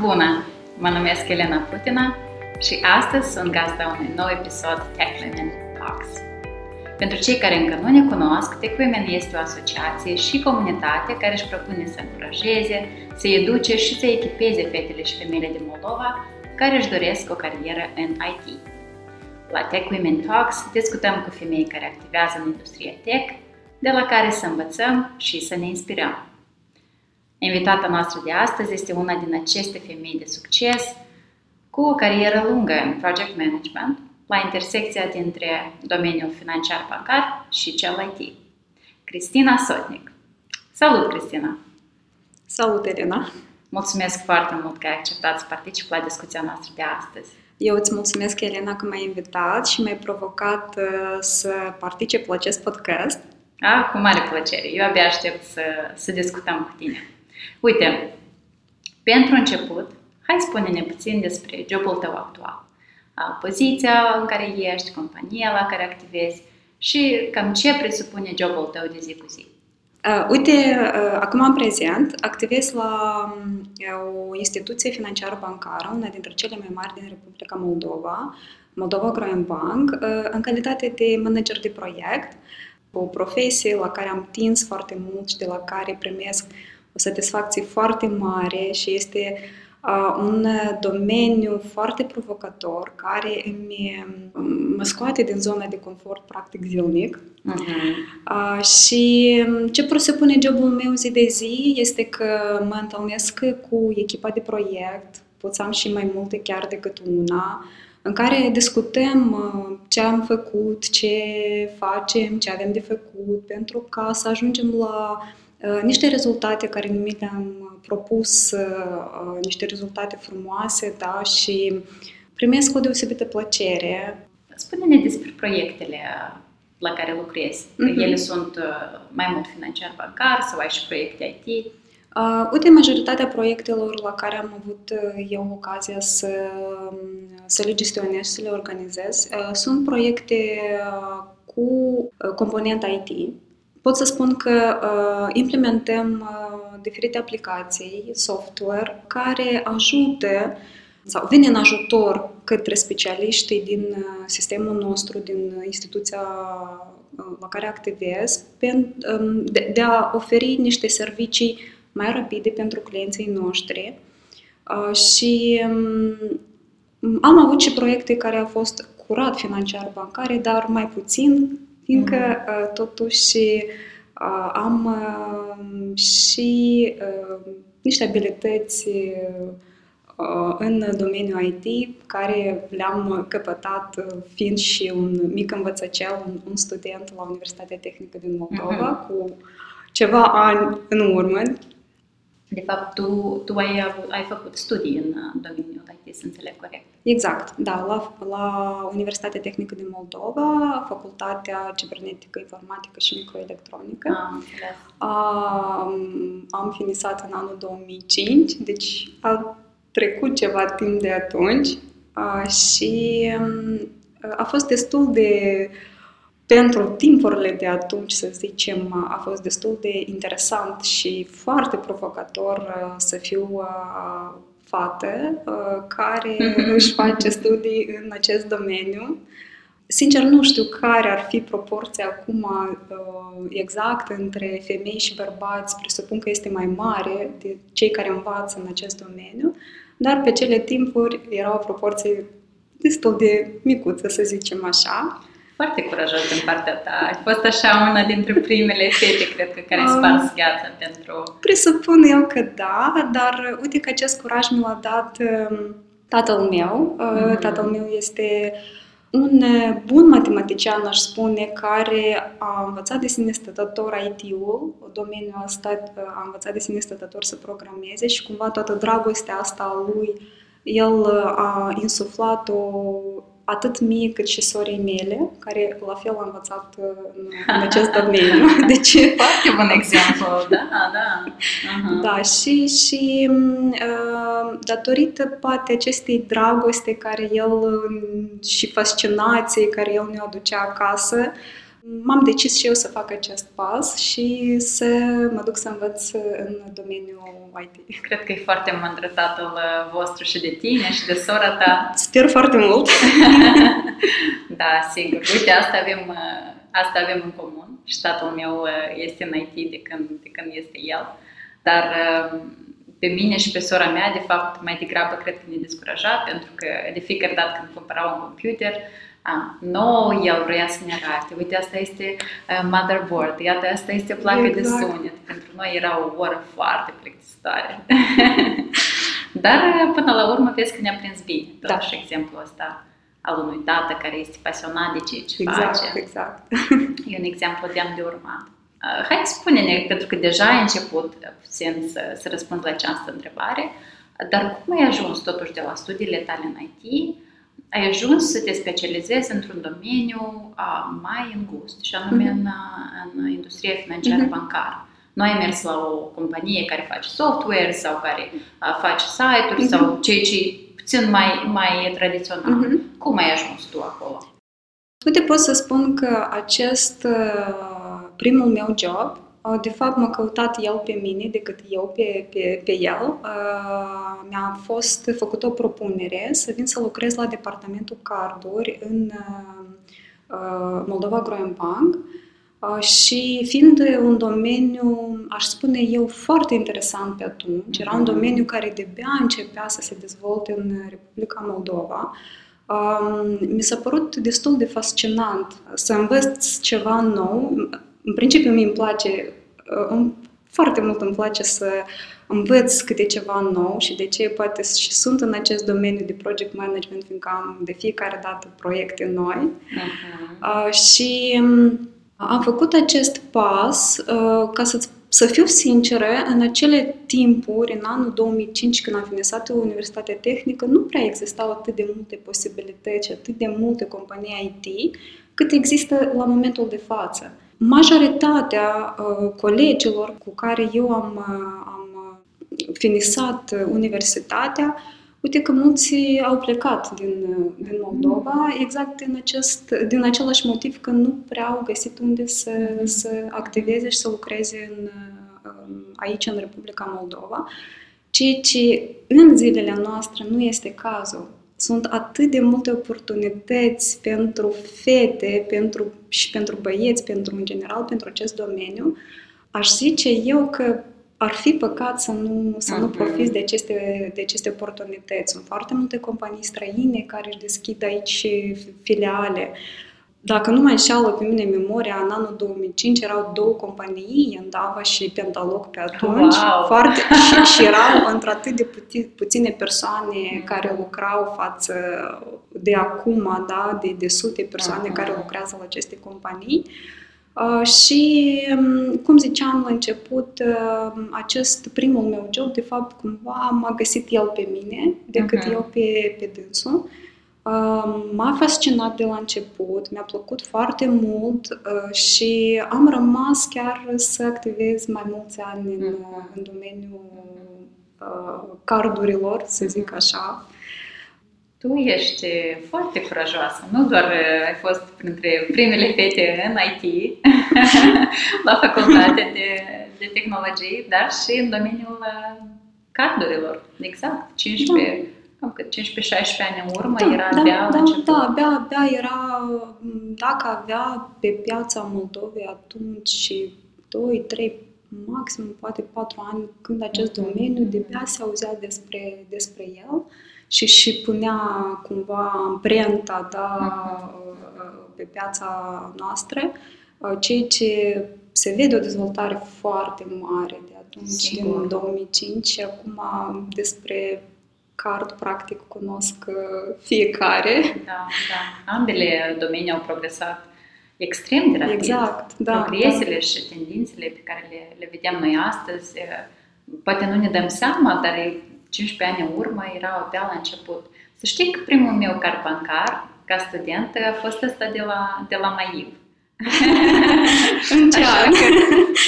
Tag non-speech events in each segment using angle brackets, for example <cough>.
Bună! Mă numesc Elena Putina și astăzi sunt gazda unui nou episod Tech Women Talks. Pentru cei care încă nu ne cunosc, Tech Women este o asociație și comunitate care își propune să încurajeze, să educe și să echipeze fetele și femeile din Moldova care își doresc o carieră în IT. La Tech Women Talks discutăm cu femei care activează în industria tech, de la care să învățăm și să ne inspirăm. Invitata noastră de astăzi este una din aceste femei de succes cu o carieră lungă în project management, la intersecția dintre domeniul financiar bancar și cel IT. Cristina Sotnic. Salut, Cristina! Salut, Elena! Mulțumesc foarte mult că ai acceptat să participi la discuția noastră de astăzi. Eu îți mulțumesc, Elena, că m-ai invitat și m-ai provocat uh, să particip la acest podcast. Ah, cu mare plăcere. Eu abia aștept să, să discutăm cu tine. Uite, pentru început, hai spune-ne puțin despre jobul tău actual. Poziția în care ești, compania la care activezi și cam ce presupune jobul tău de zi cu zi. Uh, uite, uh, acum în prezent activez la uh, o instituție financiară bancară, una dintre cele mai mari din Republica Moldova, Moldova Growing Bank, uh, în calitate de manager de proiect, o profesie la care am tins foarte mult și de la care primesc o satisfacție foarte mare și este uh, un domeniu foarte provocator care îmi, mă scoate din zona de confort practic zilnic. Uh-huh. Uh, și ce presupune jobul meu zi de zi este că mă întâlnesc cu echipa de proiect, pot să am și mai multe chiar decât una, în care discutăm uh, ce am făcut, ce facem, ce avem de făcut, pentru ca să ajungem la Uh, niște rezultate care mi le-am propus, uh, niște rezultate frumoase, da, și primesc o deosebită plăcere. Spune-ne despre proiectele la care lucrezi. Mm-hmm. Ele sunt uh, mai mult financiar bancar sau ai și proiecte IT? Uh, uite, majoritatea proiectelor la care am avut eu ocazia să, să le gestionez, să le organizez, uh, sunt proiecte uh, cu component IT, Pot să spun că uh, implementăm uh, diferite aplicații, software, care ajută sau vin în ajutor către specialiștii din uh, sistemul nostru, din instituția uh, la care activez, um, de, de a oferi niște servicii mai rapide pentru clienții noștri. Uh, și um, am avut și proiecte care au fost curat financiar bancare, dar mai puțin fiindcă mm-hmm. totuși am și niște abilități în domeniul IT care le-am căpătat fiind și un mic învățăcel, un, un student la Universitatea Tehnică din Moldova mm-hmm. cu ceva ani în urmă. De fapt, tu, tu ai, ai făcut studii în domeniul IT, să înțeleg corect. Exact, da, la, la Universitatea Tehnică din Moldova, Facultatea Cibernetică, Informatică și Microelectronică. Am, am, am finisat în anul 2005, deci a trecut ceva timp de atunci a, și a fost destul de pentru timpurile de atunci, să zicem, a fost destul de interesant și foarte provocator să fiu fată uh, care mm-hmm. își face studii în acest domeniu. Sincer, nu știu care ar fi proporția acum uh, exact între femei și bărbați. Presupun că este mai mare de cei care învață în acest domeniu, dar pe cele timpuri era o proporție destul de micuță, să zicem așa. Foarte curajos din partea ta. Ai fost așa una dintre primele fete, cred că, care ai spart gheața pentru... Presupun eu că da, dar uite că acest curaj mi l-a dat um, tatăl meu. Mm-hmm. Tatăl meu este un bun matematician, aș spune, care a învățat de sine stătător IT-ul, domeniul ăsta a învățat de sine stătător să programeze și cumva toată dragostea asta a lui, el a insuflat-o atât mie cât și sorii mele, care la fel au învățat uh, în, în acest domeniu. <laughs> Deci, foarte bun exemplu, <laughs> da, da. Uh-huh. Da, și, și uh, datorită poate acestei dragoste care el și fascinației care el ne aducea acasă, m-am decis și eu să fac acest pas și să mă duc să învăț în domeniul IT. Cred că e foarte mândră tatăl vostru și de tine și de sora ta. <laughs> Sper foarte mult! <laughs> da, sigur. Uite, asta avem, asta avem în comun și tatăl meu este în IT de când, de când este el. Dar pe mine și pe sora mea, de fapt, mai degrabă cred că ne descuraja, pentru că de fiecare dată când cumpărau un computer, a, nou el vrea să ne arate, uite, asta este uh, motherboard, iată, asta este placă exact. de sunet. Pentru noi era o oră foarte plictisitoare. <laughs> Dar până la urmă vezi că ne-a prins bine. Da. și exemplul ăsta al unui tată care este pasionat de ceea ce exact, face. Exact, <laughs> E un exemplu de am de urmat. Uh, hai spune-ne, pentru că deja ai început puțin să, să răspund la această întrebare, dar cum ai ajuns totuși de la studiile tale în IT ai ajuns să te specializezi într-un domeniu a, mai îngust, și anume mm-hmm. în, în industria financiară mm-hmm. bancară. Nu ai mers la o companie care face software sau care a, face site-uri mm-hmm. sau ceea ce puțin mai, mai tradițional. Mm-hmm. Cum ai ajuns tu acolo? Uite, pot să spun că acest uh, primul meu job de fapt, m-a căutat el pe mine decât eu pe, pe, pe el. Mi-a fost făcută o propunere să vin să lucrez la departamentul carduri în Moldova Growing Bank și fiind un domeniu, aș spune eu, foarte interesant pe atunci, era un mhm. domeniu care de-abia începea să se dezvolte în Republica Moldova, mi s-a părut destul de fascinant să învăț ceva nou. În principiu, mi îmi place, îmi, foarte mult îmi place să învăț câte ceva nou și de ce poate și sunt în acest domeniu de project management, fiindcă am de fiecare dată proiecte noi. Uh-huh. Uh, și um, am făcut acest pas uh, ca să să fiu sinceră, în acele timpuri, în anul 2005, când am finisat Universitatea Tehnică, nu prea existau atât de multe posibilități, atât de multe companii IT, cât există la momentul de față majoritatea uh, colegilor cu care eu am, uh, am uh, finisat universitatea, uite că mulți au plecat din, din Moldova exact din, acest, din același motiv că nu prea au găsit unde să, să activeze și să lucreze în, aici, în Republica Moldova, ceea ce în zilele noastre nu este cazul sunt atât de multe oportunități pentru fete pentru, și pentru băieți, pentru în general, pentru acest domeniu, aș zice eu că ar fi păcat să nu, să nu profiți de aceste, de aceste oportunități. Sunt foarte multe companii străine care își deschid aici filiale. Dacă nu mai înșeală pe mine memoria, în anul 2005 erau două companii, Endava și Pentaloc pe atunci, wow. foarte, <laughs> și, și erau într-atât de puti, puține persoane mm. care lucrau față de acum, da, de, de sute persoane uh-huh. care lucrează la aceste companii. Uh, și, um, cum ziceam la început, uh, acest primul meu job, de fapt, cumva m-a găsit el pe mine decât uh-huh. eu pe, pe dânsul. Uh, M-a fascinat de la început, mi-a plăcut foarte mult uh, și am rămas chiar să activez mai mulți ani în, mm. în domeniul uh, cardurilor, să zic mm. așa. Tu ești foarte curajoasă, nu doar ai fost printre primele fete în IT <laughs> la facultate de, de tehnologie, dar și în domeniul uh, cardurilor, exact, 15 da cam cât 15-16 ani în urmă, da, era da, abia da, început. Da, abia, abia era, dacă avea pe piața Moldovei atunci și 2, 3, maxim poate 4 ani când acest mm-hmm. domeniu de-abia se auzea despre, despre el și și punea cumva amprenta da, mm-hmm. pe piața noastră, ceea ce se vede o dezvoltare foarte mare de atunci, Sigur. din 2005 și acum despre card, practic, cunosc uh, fiecare. Da, da. Ambele domenii au progresat extrem de rapid. Exact, da. Progresele da. și tendințele pe care le, le vedem noi astăzi, poate nu ne dăm seama, dar 15 ani în urmă erau abia la început. Să știi că primul meu card bancar, ca student, a fost ăsta de la, de la Maiv. <laughs> <laughs> Încearcă.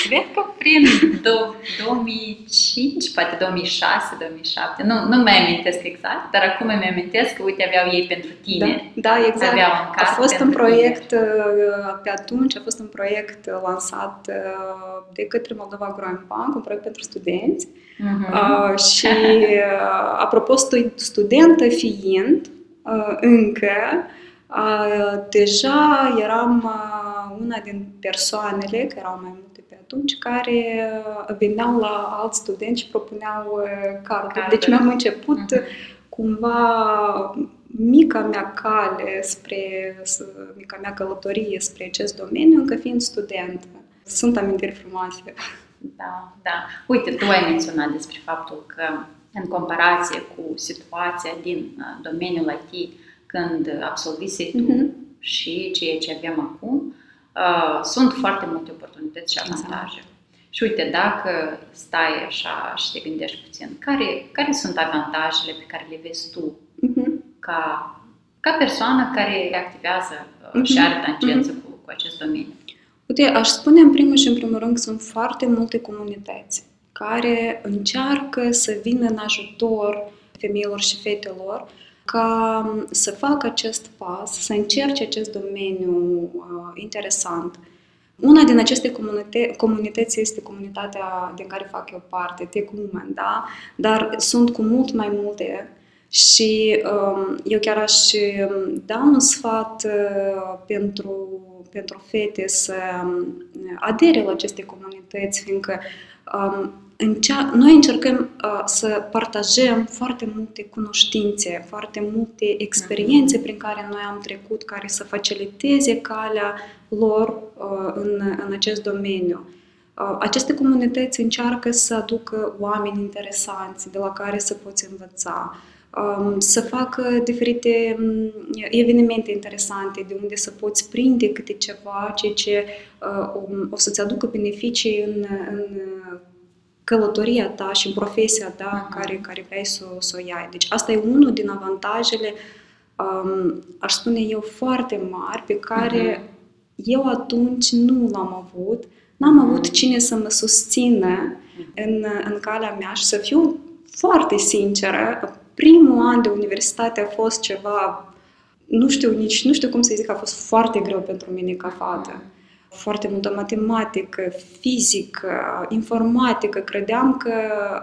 cred <laughs> că prin 2005, poate 2006, 2007, nu, nu mai amintesc exact, dar acum îmi amintesc că, uite, aveau ei pentru tine. Da, da exact. Aveau în a fost un proiect, tine. Uh, pe atunci a fost un proiect uh, lansat uh, de către Moldova Growing Bank, un proiect pentru studenți. Uh-huh. Uh, și, uh, apropo, studentă fiind, uh, încă, deja eram una din persoanele, că erau mai multe pe atunci, care veneau la alți studenți și propuneau carduri. Deci mi-am început uh-huh. cumva mica mea cale spre, mica mea călătorie spre acest domeniu, încă fiind student. Sunt amintiri frumoase. Da, da. Uite, tu ai menționat despre faptul că în comparație cu situația din domeniul IT, când absolvise tu uh-huh. și ceea ce avem acum, uh, sunt foarte multe oportunități și exact. avantaje. Exact. Și uite, dacă stai așa și te gândești puțin, care, care sunt avantajele pe care le vezi tu uh-huh. ca, ca persoană care activează uh, uh-huh. și are tangență uh-huh. cu, cu acest domeniu? Uite, aș spune în primul și în primul rând că sunt foarte multe comunități care încearcă să vină în ajutor femeilor și fetelor ca să facă acest pas, să încerce acest domeniu uh, interesant. Una din aceste comunite- comunități este comunitatea din care fac eu parte, Tech Women, da? Dar sunt cu mult mai multe și um, eu chiar aș um, da un sfat uh, pentru, pentru fete să um, adere la aceste comunități, fiindcă um, încea- noi încercăm uh, să partajăm foarte multe cunoștințe, foarte multe experiențe mhm. prin care noi am trecut, care să faciliteze calea lor uh, în, în acest domeniu. Uh, aceste comunități încearcă să aducă oameni interesanți de la care să poți învăța, um, să facă diferite um, evenimente interesante de unde să poți prinde câte ceva, ceea ce uh, o să-ți aducă beneficii în, în călătoria ta și profesia ta uh-huh. care, care vrei să, să o iai. Deci asta e unul din avantajele, um, aș spune eu, foarte mari pe care uh-huh. eu atunci nu l-am avut. N-am uh-huh. avut cine să mă susțină în, în calea mea și să fiu foarte sinceră. Primul an de universitate a fost ceva, nu știu nici, nu știu cum să zic, a fost foarte greu pentru mine ca fată. Uh-huh foarte multă matematică, fizică, informatică. Credeam că,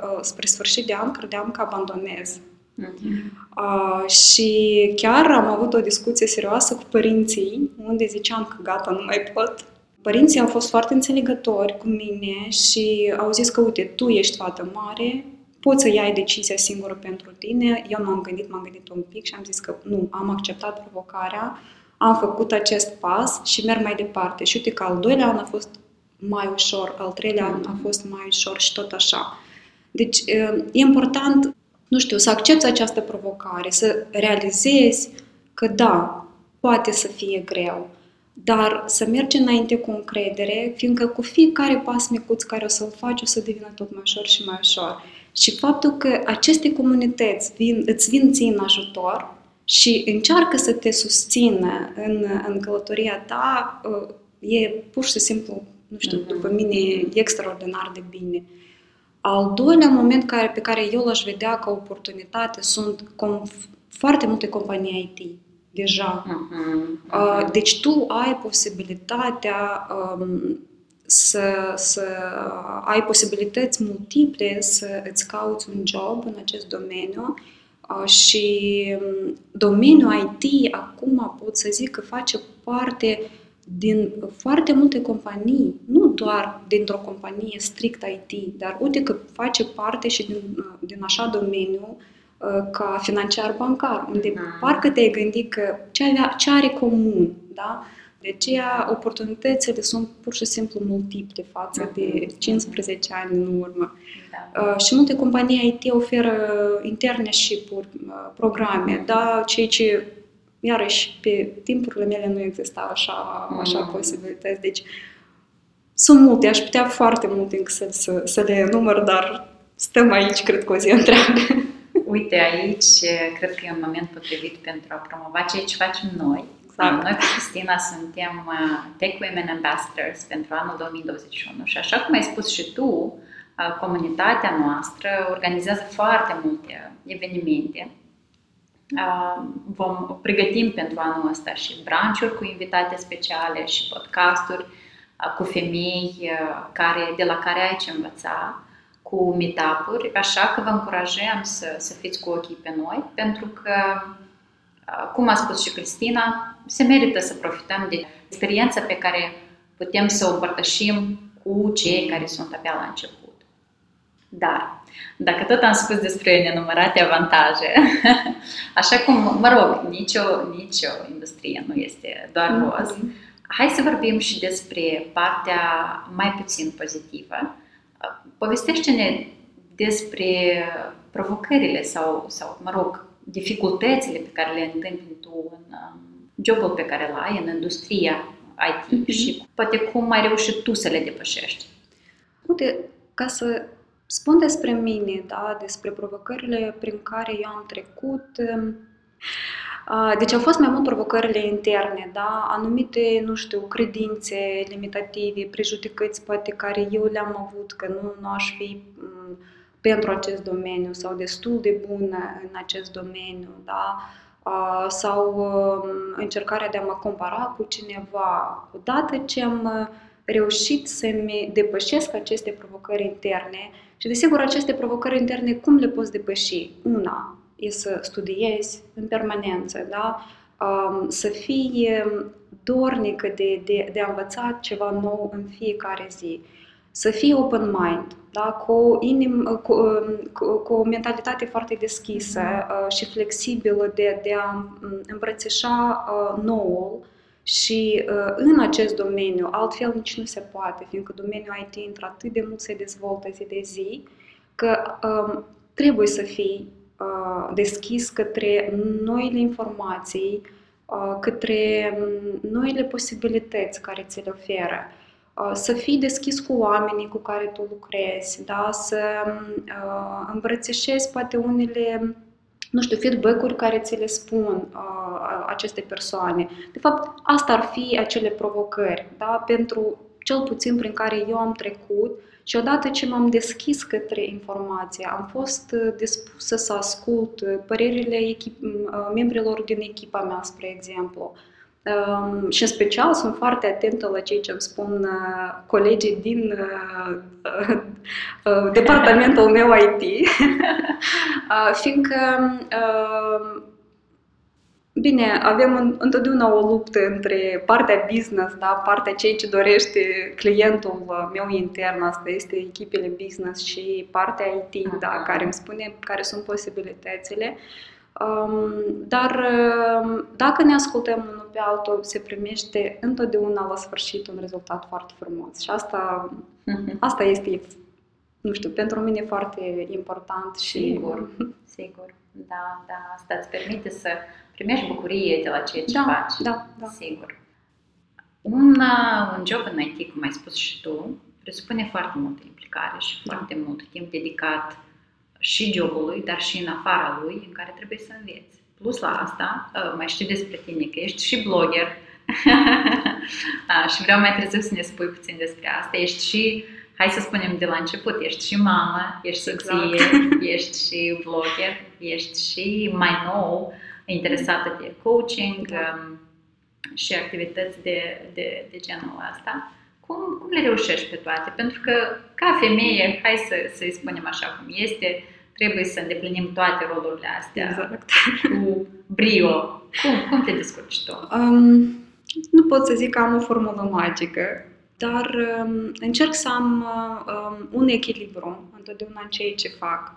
uh, spre sfârșit de an, credeam că abandonez. Mm-hmm. Uh, și chiar am avut o discuție serioasă cu părinții, unde ziceam că gata, nu mai pot. Părinții au fost foarte înțelegători cu mine și au zis că, uite, tu ești fată mare, poți să iai decizia singură pentru tine. Eu m-am gândit, m-am gândit un pic și am zis că nu, am acceptat provocarea, am făcut acest pas și merg mai departe. Și uite că al doilea an a fost mai ușor, al treilea an a fost mai ușor și tot așa. Deci e important, nu știu, să accepti această provocare, să realizezi că da, poate să fie greu, dar să mergi înainte cu încredere, fiindcă cu fiecare pas micuț care o să-l faci, o să devină tot mai ușor și mai ușor. Și faptul că aceste comunități vin, îți vin ție în ajutor, și încearcă să te susțină în, în călătoria ta, uh, e pur și simplu, nu știu, uh-huh. după mine, e extraordinar de bine. Al doilea moment care, pe care eu l-aș vedea ca oportunitate sunt com- foarte multe companii IT deja. Uh-huh. Uh, deci tu ai posibilitatea um, să, să ai posibilități multiple să îți cauți un job în acest domeniu și mm, domeniul IT acum pot să zic că face parte din foarte multe companii, nu doar dintr-o companie strict IT, dar uite că face parte și din, din așa domeniu ca financiar bancar, unde uh-huh. parcă te-ai gândit că ce, avea, ce are comun, da? De aceea, oportunitățile sunt pur și simplu multiple față de 15 mhm. ani în urmă. Da. Uh, și multe companii IT oferă internship-uri, uh, programe, da, ceea ce, iarăși, pe timpurile mele nu exista așa, așa mm. posibilități. Deci, sunt multe, aș putea foarte multe încă să, să, să le număr, dar stăm aici, cred că o zi întreagă. Uite, aici cred că e un moment potrivit pentru a promova ceea ce facem noi, Exact. Noi cu Cristina suntem uh, Tech Women Ambassadors pentru anul 2021 și așa cum ai spus și tu, uh, comunitatea noastră organizează foarte multe evenimente. Uh, vom pregătim pentru anul ăsta și branciuri cu invitate speciale și podcasturi cu femei care, de la care ai ce învăța, cu meetup-uri, așa că vă încurajăm să, să fiți cu ochii pe noi, pentru că cum a spus și Cristina, se merită să profităm de experiența pe care putem să o împărtășim cu cei care sunt abia la început. Dar, dacă tot am spus despre nenumărate avantaje, <laughs> așa cum, mă rog, nicio, nicio industrie nu este doar mm-hmm. roz, hai să vorbim și despre partea mai puțin pozitivă. Povestește-ne despre provocările sau, sau mă rog, dificultățile pe care le întâmpini tu în um, jobul pe care îl ai, în industria IT mm-hmm. și poate cum ai reușit tu să le depășești. Uite, ca să spun despre mine, da, despre provocările prin care eu am trecut, um, deci au fost mai mult provocările interne, da? anumite, nu știu, credințe limitative, prejudecăți poate care eu le-am avut, că nu, nu aș fi um, pentru acest domeniu sau destul de bună în acest domeniu, da? sau um, încercarea de a mă compara cu cineva. Odată ce am uh, reușit să-mi depășesc aceste provocări interne, și desigur aceste provocări interne cum le poți depăși? Una e să studiezi în permanență, da? Um, să fii um, dornică de, de, de a învăța ceva nou în fiecare zi să fii open mind, da? cu, o inim, cu, cu, cu o mentalitate foarte deschisă uh, și flexibilă de, de a um, îmbrățișa uh, noul și uh, în acest domeniu, altfel nici nu se poate, fiindcă domeniul IT intră atât de mult se dezvoltă zi de zi, că uh, trebuie să fii uh, deschis către noile informații, uh, către um, noile posibilități care ți le oferă. Uh, să fii deschis cu oamenii cu care tu lucrezi, da? să uh, îmbrățișezi poate unele, nu știu, feedback-uri care ți le spun uh, aceste persoane. De fapt, asta ar fi acele provocări, da? pentru cel puțin prin care eu am trecut și odată ce m-am deschis către informație, am fost uh, dispusă să ascult părerile echip- membrilor din echipa mea, spre exemplu. Uh, Um, și în special sunt foarte atentă la ceea ce îmi spun uh, colegii din uh, uh, departamentul meu IT, <laughs> uh, fiindcă uh, Bine, avem întotdeauna o luptă între partea business, da, partea ceea ce dorește clientul uh, meu intern, asta este echipele business și partea IT, da, care îmi spune care sunt posibilitățile. Uh, dar dacă ne ascultăm unul pe altul, se primește întotdeauna la sfârșit un rezultat foarte frumos. Și asta, mm-hmm. asta este, nu știu, pentru mine foarte important. Și... Sigur, sigur. Da, da, asta îți permite să primești bucurie de la ceea ce da, faci. Da, da. Sigur. Un, uh, un job în IT, cum ai spus și tu, presupune foarte multă implicare și da. foarte mult timp dedicat și jobului, dar și în afara lui, în care trebuie să înveți. Plus la asta, uh, mai știu despre tine că ești și blogger <laughs> și vreau mai târziu să ne spui puțin despre asta. Ești și, hai să spunem de la început, ești și mamă, ești soție, exact. <laughs> ești și blogger, ești și mai nou interesată de coaching um, și activități de, de, de genul ăsta. Cum, cum le reușești pe toate? Pentru că, ca femeie, hai să, să-i spunem așa cum este, trebuie să îndeplinim toate rolurile astea exact. cu brio. Cum, cum te descurci tu? Um, nu pot să zic că am o formulă magică, dar um, încerc să am um, un echilibru întotdeauna în ceea ce fac.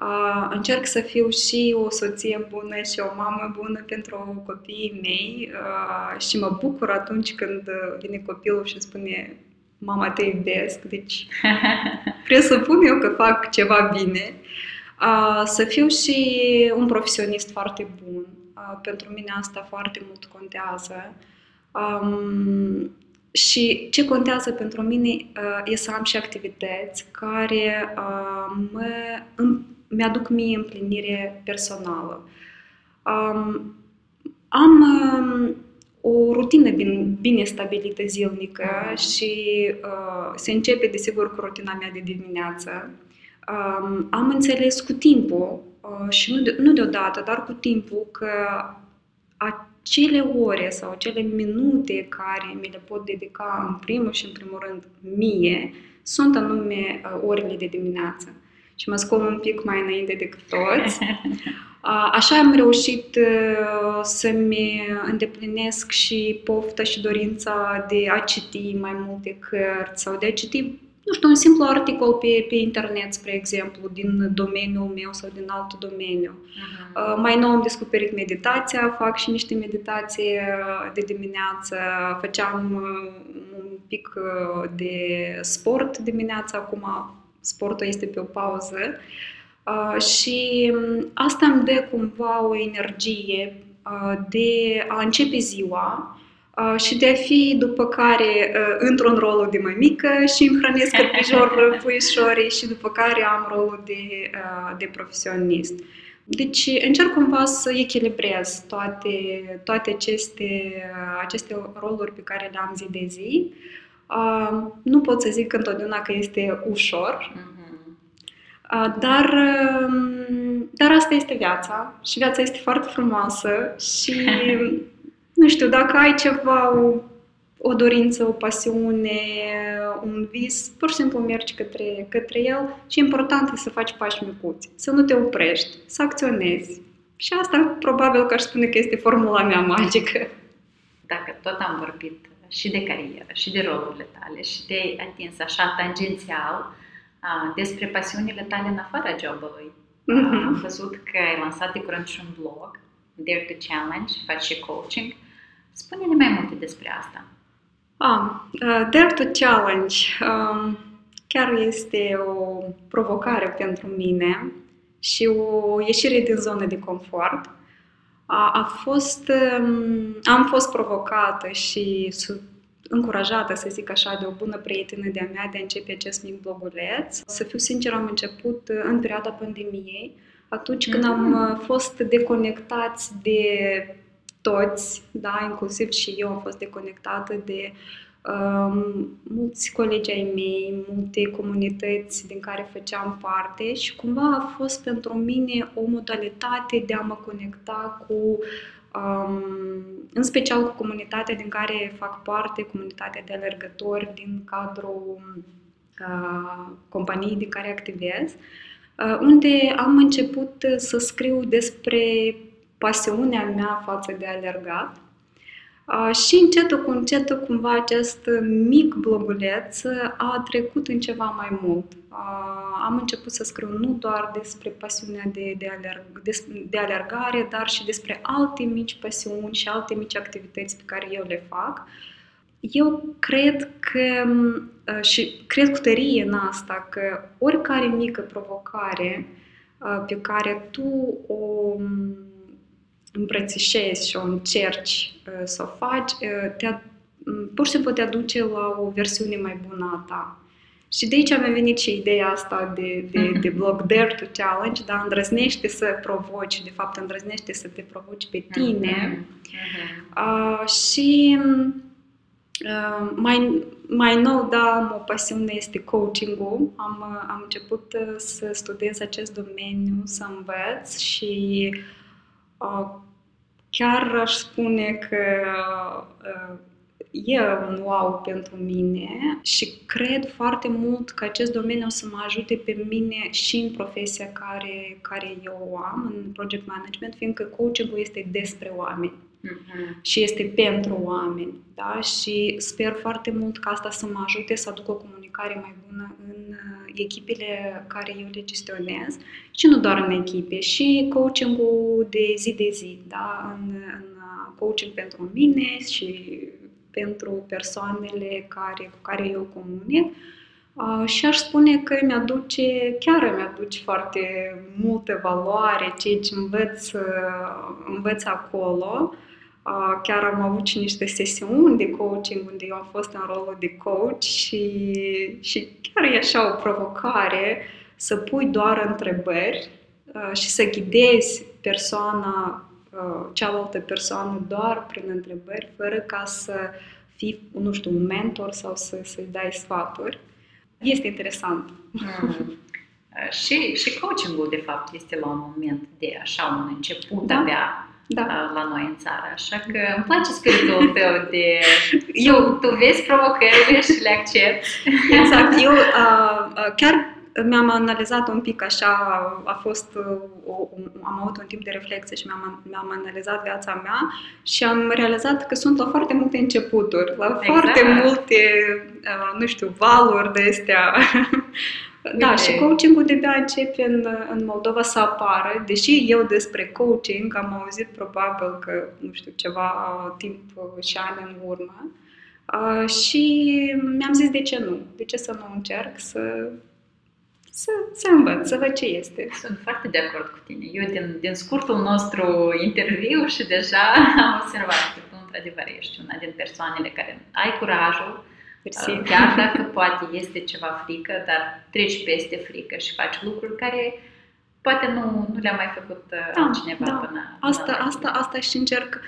Uh, încerc să fiu și o soție bună și o mamă bună pentru copiii mei uh, și mă bucur atunci când vine copilul și spune mama te iubesc, deci presupun eu că fac ceva bine. Uh, să fiu și un profesionist foarte bun. Uh, pentru mine asta foarte mult contează. Um, și ce contează pentru mine uh, e să am și activități care uh, mă, îmi, mi-aduc mie împlinire personală. Um, am um, o rutină bine, bine stabilită zilnică și uh, se începe, desigur, cu rutina mea de dimineață. Um, am înțeles cu timpul uh, și nu, de, nu deodată, dar cu timpul că acele ore sau acele minute care mi le pot dedica în primul și în primul rând mie sunt anume uh, orele de dimineață. Și mă scol un pic mai înainte decât toți. <laughs> Așa am reușit să-mi îndeplinesc și pofta și dorința de a citi mai multe cărți sau de a citi, nu știu, un simplu articol pe, pe internet, spre exemplu, din domeniul meu sau din alt domeniu. Uh-huh. Mai nou am descoperit meditația, fac și niște meditații de dimineață, făceam un pic de sport dimineața, acum sportul este pe o pauză. Uh, Uh, și um, asta îmi dă cumva o energie uh, de a începe ziua uh, și de a fi după care într-un rolul de mică și îmi hrănesc <laughs> cărpijor puișorii și după care am rolul de, de profesionist. Deci încerc cumva să echilibrez toate, toate aceste, aceste roluri pe care le am zi de zi. Nu pot să zic întotdeauna că este ușor, mm-hmm dar, dar asta este viața și viața este foarte frumoasă și nu știu, dacă ai ceva, o, o dorință, o pasiune, un vis, pur și simplu mergi către, către el și important e să faci pași micuți, să nu te oprești, să acționezi. Și asta probabil că aș spune că este formula mea magică. Dacă tot am vorbit și de carieră, și de rolurile tale, și de atins așa tangențial, despre pasiunile tale în afara jobului. Mm-hmm. Am văzut că ai lansat de curând și un blog, Dare to Challenge, faci și coaching. Spune-ne mai multe despre asta. Ah, uh, Dare to Challenge um, chiar este o provocare pentru mine și o ieșire din zonă de confort. A, a fost, um, am fost provocată și încurajată, să zic așa, de o bună prietenă de-a mea de a începe acest mic bloguleț. Să fiu sincer, am început în perioada pandemiei, atunci când am mm. uh, fost deconectați de toți, da, inclusiv și eu am fost deconectată de um, mulți colegi ai mei, multe comunități din care făceam parte și cumva a fost pentru mine o modalitate de a mă conecta cu um, în special cu comunitatea din care fac parte, comunitatea de alergători din cadrul uh, companiei din care activez, uh, unde am început să scriu despre pasiunea mea față de alergat și încetul cu încetul, cumva, acest mic bloguleț a trecut în ceva mai mult. Am început să scriu nu doar despre pasiunea de, de, alerg, de, de alergare, dar și despre alte mici pasiuni și alte mici activități pe care eu le fac. Eu cred că, și cred cu tărie în asta, că oricare mică provocare pe care tu o îmbrățișezi și o încerci uh, să o faci, uh, te, pur și simplu te aduce la o versiune mai bună a ta. Și de aici mi-a venit și ideea asta de, de, <laughs> de blog Dare to Challenge, dar îndrăznește să provoci, de fapt îndrăznește să te provoci pe tine. Uh-huh. Uh, și uh, mai, mai nou, da, o pasiune este coaching-ul. Am, am început să studiez acest domeniu, să învăț și chiar aș spune că e un wow pentru mine și cred foarte mult că acest domeniu o să mă ajute pe mine și în profesia care, care eu o am, în project management, fiindcă coaching-ul este despre oameni. Uh-huh. Și este pentru oameni. Da? Și sper foarte mult ca asta să mă ajute să aduc o comunicare mai bună în uh, echipele care eu le gestionez și nu doar în echipe, și coaching-ul de zi de zi, da? în, în uh, coaching pentru mine și pentru persoanele care, cu care eu comunic. Uh, și aș spune că mi-aduce, chiar mi-aduce foarte multă valoare ceea ce învăț, învăț acolo. Uh, Chiar am avut și niște sesiuni de coaching unde eu am fost în rolul de coach și, și chiar e așa o provocare să pui doar întrebări și să ghidezi persoana uh, cealaltă persoană doar prin întrebări, fără ca să fii, nu știu, un mentor sau să, să-i dai sfaturi. Este interesant. Mm. <laughs> și, și coachingul, de fapt, este la un moment de așa un început da? abia da. la noi în țară. Așa că îmi place spiritul tău de... <laughs> Eu, tu vezi provocările și le accepti. Exact. Eu uh, chiar mi-am analizat un pic așa, a fost, o, am avut un timp de reflexie și mi-am, mi-am analizat viața mea și am realizat că sunt la foarte multe începuturi, la exact. foarte multe, nu știu, valuri de astea. <laughs> Da, și coachingul de-abia începe în, în Moldova să apară, deși eu despre coaching am auzit probabil că, nu știu, ceva timp și ani în urmă. Uh, și mi-am zis de ce nu, de ce să nu încerc să să, să învăț, să văd ce este. Sunt foarte de acord cu tine. Eu, din, din scurtul nostru interviu și deja <laughs> am observat că tu, într-adevăr, ești una din persoanele care ai curajul, Mersi. Uh, chiar dacă poate este ceva frică, dar treci peste frică și faci lucruri care poate nu, nu le-a mai făcut uh, da, altcineva da. până Asta, până asta, asta și încerc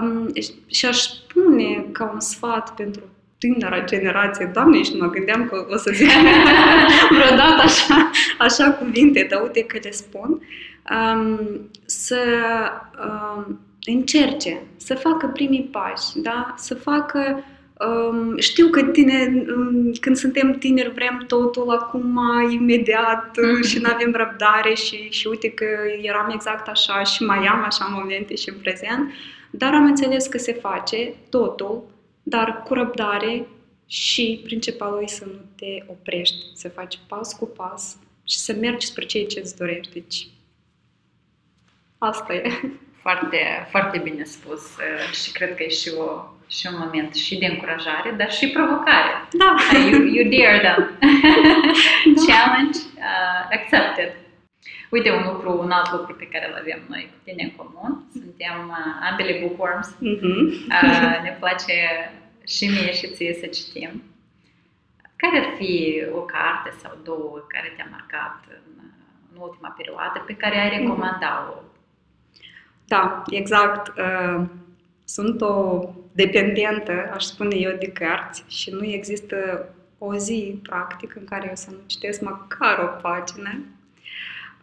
um, și aș spune ca un sfat pentru tânăra generație, Doamne, și nu mă gândeam că o să zic <laughs> vreodată așa, așa cuvinte, dar uite că le spun, um, să um, încerce, să facă primii pași, da? să facă Um, știu că tine, um, când suntem tineri vrem totul acum, imediat mm-hmm. și nu avem răbdare și, și uite că eram exact așa și mai am așa momente și în prezent, dar am înțeles că se face totul dar cu răbdare și principalul e să nu te oprești, să faci pas cu pas și să mergi spre ceea ce îți dorești. Deci, asta e. Foarte, foarte bine spus uh, și cred că e și, o, și un moment și de încurajare, dar și provocare. Da. <laughs> Uh, you, you dare them. <laughs> da. Challenge uh, accepted. Uite, un lucru, un alt lucru pe care îl avem noi cu tine în comun. Suntem uh, ambele bookworms. Mm-hmm. Uh, <laughs> ne place și mie și ție să citim. Care ar fi o carte sau două care te-a marcat în, în ultima perioadă pe care ai recomanda-o? Da, exact. Uh, sunt o dependentă, aș spune eu, de cărți și nu există o zi, practic, în care eu să nu citesc măcar o pagină.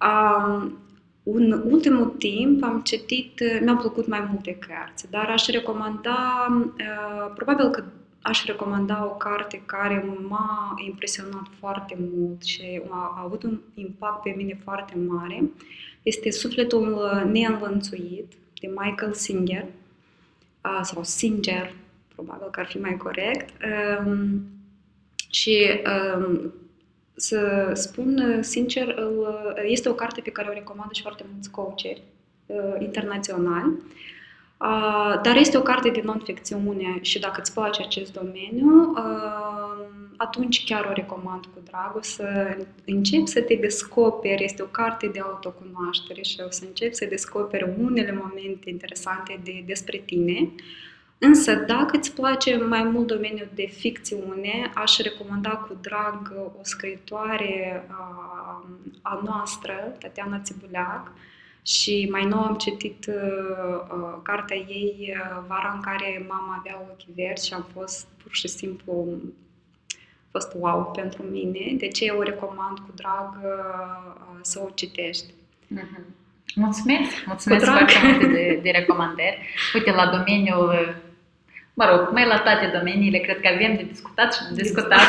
Um, în ultimul timp am citit, mi-au plăcut mai multe cărți, dar aș recomanda, uh, probabil că aș recomanda o carte care m-a impresionat foarte mult și a avut un impact pe mine foarte mare. Este Sufletul neînvănțuit de Michael Singer uh, sau Singer, probabil că ar fi mai corect. Um, și um, să spun uh, sincer, uh, este o carte pe care o recomandă și foarte mulți coacheri uh, internaționali, dar este o carte de non-ficțiune și dacă îți place acest domeniu, atunci chiar o recomand cu drag. O să începi să te descoperi, este o carte de autocunoaștere și o să începi să descoperi unele momente interesante de, despre tine, Însă, dacă îți place mai mult domeniul de ficțiune, aș recomanda cu drag o scriitoare a, a noastră, Tatiana Țibuleac, și mai nou am citit uh, uh, cartea ei uh, vara în care mama avea ochi verzi și am fost pur și simplu fost wow pentru mine, de ce eu o recomand cu drag uh, să o citești. Mm-hmm. Mulțumesc! Mulțumesc foarte multe de, de recomandări. Uite, la domeniul mă rog, mai la toate domeniile, cred că avem de discutat și de discutat.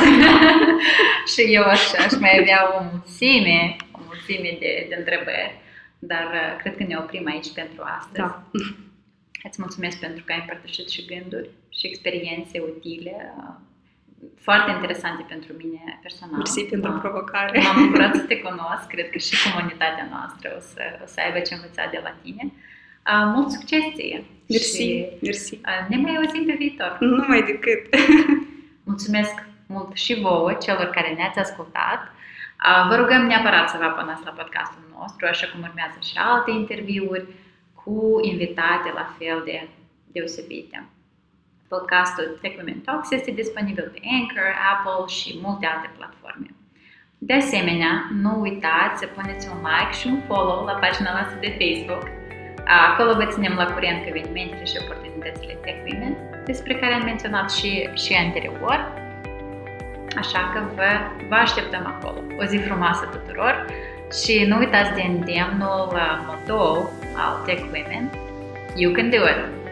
<laughs> și eu aș, aș mai avea o mulțime, o mulțime de, de întrebări, dar uh, cred că ne oprim aici pentru astăzi. Da. Îți mulțumesc pentru că ai împărtășit și gânduri și experiențe utile, uh, foarte interesante pentru mine personal. Mersi pentru m- provocare. M-am <laughs> bucurat să te cunosc, cred că și comunitatea noastră o să, o să aibă ce învăța de la tine. Uh, mult succes ție! Mersi, și, mersi. Uh, ne mai auzim pe viitor. Nu mai decât. <laughs> Mulțumesc mult și vouă, celor care ne-ați ascultat. Uh, vă rugăm neapărat să vă abonați la podcastul nostru, așa cum urmează și alte interviuri cu invitate la fel de deosebite. Podcastul Tech Women Talks este disponibil pe Anchor, Apple și multe alte platforme. De asemenea, nu uitați să puneți un like și un follow la pagina noastră de Facebook Acolo vă ținem la curent cu evenimentele și oportunitățile Tech Women, despre care am menționat și, și anterior. Așa că vă, vă așteptăm acolo. O zi frumoasă tuturor și nu uitați de îndemnul motou al Tech Women. You can do it!